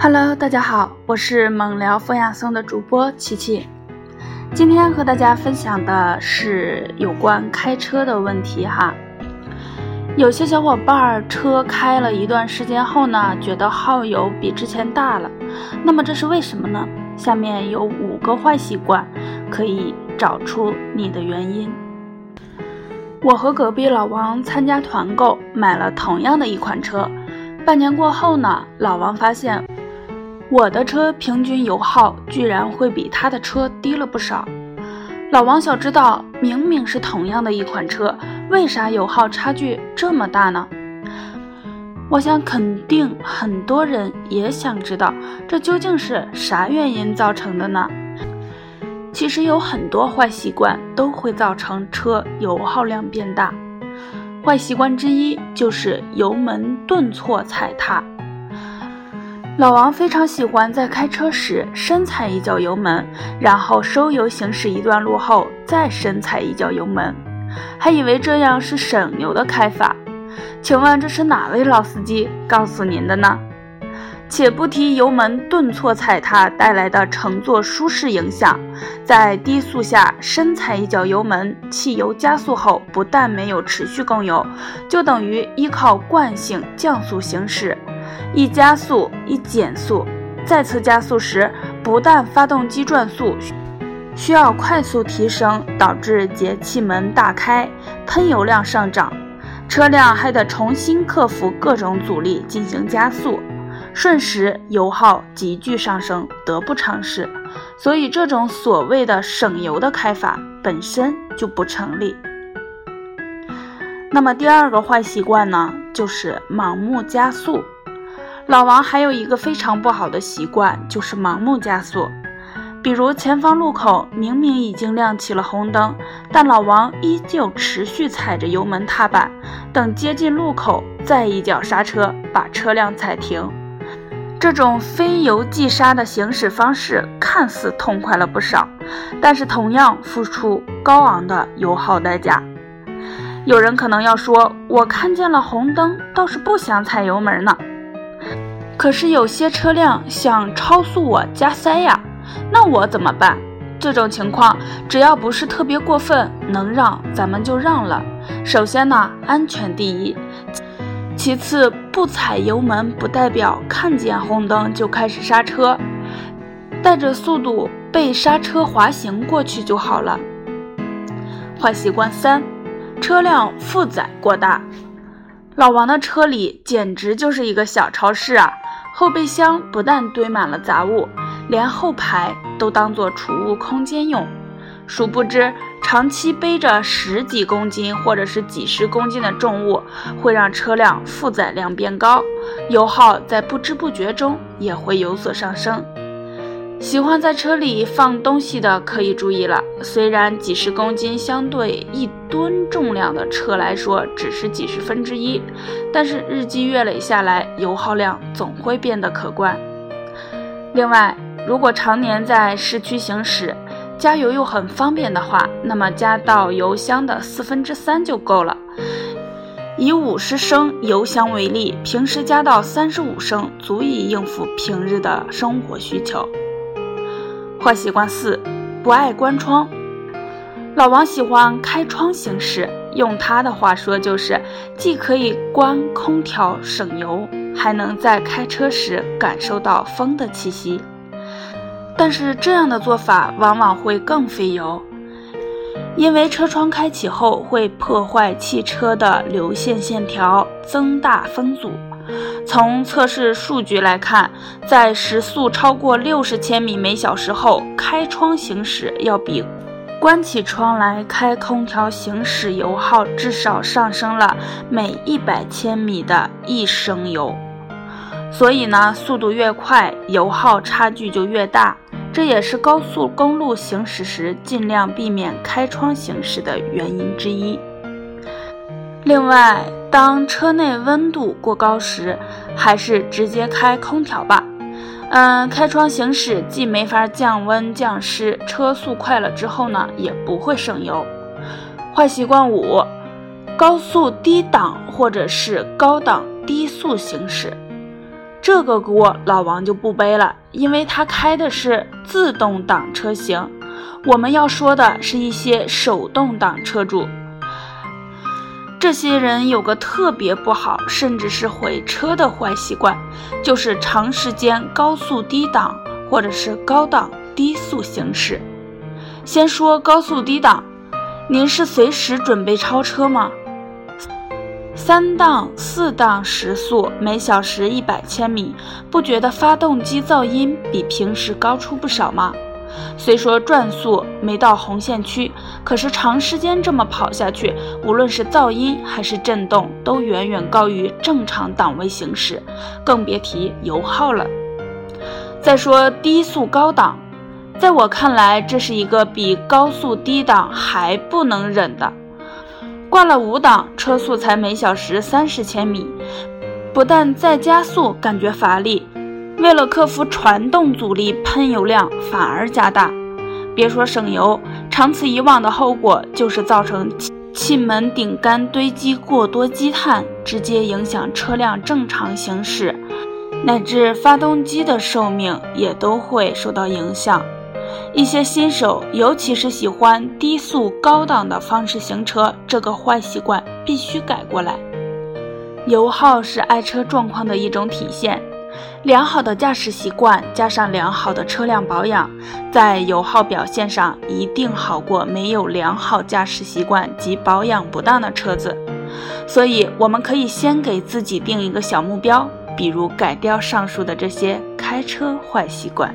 Hello，大家好，我是猛聊风雅颂的主播琪琪。今天和大家分享的是有关开车的问题哈。有些小伙伴车开了一段时间后呢，觉得耗油比之前大了，那么这是为什么呢？下面有五个坏习惯，可以找出你的原因。我和隔壁老王参加团购，买了同样的一款车。半年过后呢，老王发现我的车平均油耗居然会比他的车低了不少。老王想知道，明明是同样的一款车，为啥油耗差距这么大呢？我想肯定很多人也想知道，这究竟是啥原因造成的呢？其实有很多坏习惯都会造成车油耗量变大。坏习惯之一就是油门顿挫踩踏。老王非常喜欢在开车时深踩一脚油门，然后收油行驶一段路后再深踩一脚油门，还以为这样是省油的开法。请问这是哪位老司机告诉您的呢？且不提油门顿挫踩踏带来的乘坐舒适影响，在低速下深踩一脚油门，汽油加速后不但没有持续供油，就等于依靠惯性降速行驶。一加速一减速，再次加速时，不但发动机转速需要快速提升，导致节气门大开，喷油量上涨，车辆还得重新克服各种阻力进行加速。瞬时油耗急剧上升，得不偿失。所以，这种所谓的省油的开法本身就不成立。那么，第二个坏习惯呢，就是盲目加速。老王还有一个非常不好的习惯，就是盲目加速。比如前方路口明明已经亮起了红灯，但老王依旧持续踩着油门踏板，等接近路口再一脚刹车，把车辆踩停。这种非油即刹的行驶方式看似痛快了不少，但是同样付出高昂的油耗代价。有人可能要说：“我看见了红灯，倒是不想踩油门呢。”可是有些车辆想超速我加塞呀，那我怎么办？这种情况只要不是特别过分，能让咱们就让了。首先呢，安全第一。其次，不踩油门不代表看见红灯就开始刹车，带着速度被刹车滑行过去就好了。坏习惯三，车辆负载过大。老王的车里简直就是一个小超市啊！后备箱不但堆满了杂物，连后排都当做储物空间用。殊不知，长期背着十几公斤或者是几十公斤的重物，会让车辆负载量变高，油耗在不知不觉中也会有所上升。喜欢在车里放东西的可以注意了，虽然几十公斤相对一吨重量的车来说只是几十分之一，但是日积月累下来，油耗量总会变得可观。另外，如果常年在市区行驶，加油又很方便的话，那么加到油箱的四分之三就够了。以五十升油箱为例，平时加到三十五升，足以应付平日的生活需求。坏习惯四，不爱关窗。老王喜欢开窗行驶，用他的话说就是，既可以关空调省油，还能在开车时感受到风的气息。但是这样的做法往往会更费油，因为车窗开启后会破坏汽车的流线线条，增大风阻。从测试数据来看，在时速超过六十千米每小时后，开窗行驶要比关起窗来开空调行驶油耗至少上升了每一百千米的一升油。所以呢，速度越快，油耗差距就越大。这也是高速公路行驶时尽量避免开窗行驶的原因之一。另外，当车内温度过高时，还是直接开空调吧。嗯，开窗行驶既没法降温降湿，车速快了之后呢，也不会省油。坏习惯五：高速低档或者是高档低速行驶。这个锅老王就不背了，因为他开的是自动挡车型。我们要说的是一些手动挡车主，这些人有个特别不好，甚至是毁车的坏习惯，就是长时间高速低档或者是高档低速行驶。先说高速低档，您是随时准备超车吗？三档、四档时速，每小时一百千米，不觉得发动机噪音比平时高出不少吗？虽说转速没到红线区，可是长时间这么跑下去，无论是噪音还是震动，都远远高于正常档位行驶，更别提油耗了。再说低速高档，在我看来，这是一个比高速低档还不能忍的。挂了五档，车速才每小时三十千米，不但再加速感觉乏力，为了克服传动阻力，喷油量反而加大。别说省油，长此以往的后果就是造成气门顶杆堆积过多积碳，直接影响车辆正常行驶，乃至发动机的寿命也都会受到影响。一些新手，尤其是喜欢低速高档的方式行车，这个坏习惯必须改过来。油耗是爱车状况的一种体现，良好的驾驶习惯加上良好的车辆保养，在油耗表现上一定好过没有良好驾驶习惯及保养不当的车子。所以，我们可以先给自己定一个小目标，比如改掉上述的这些开车坏习惯。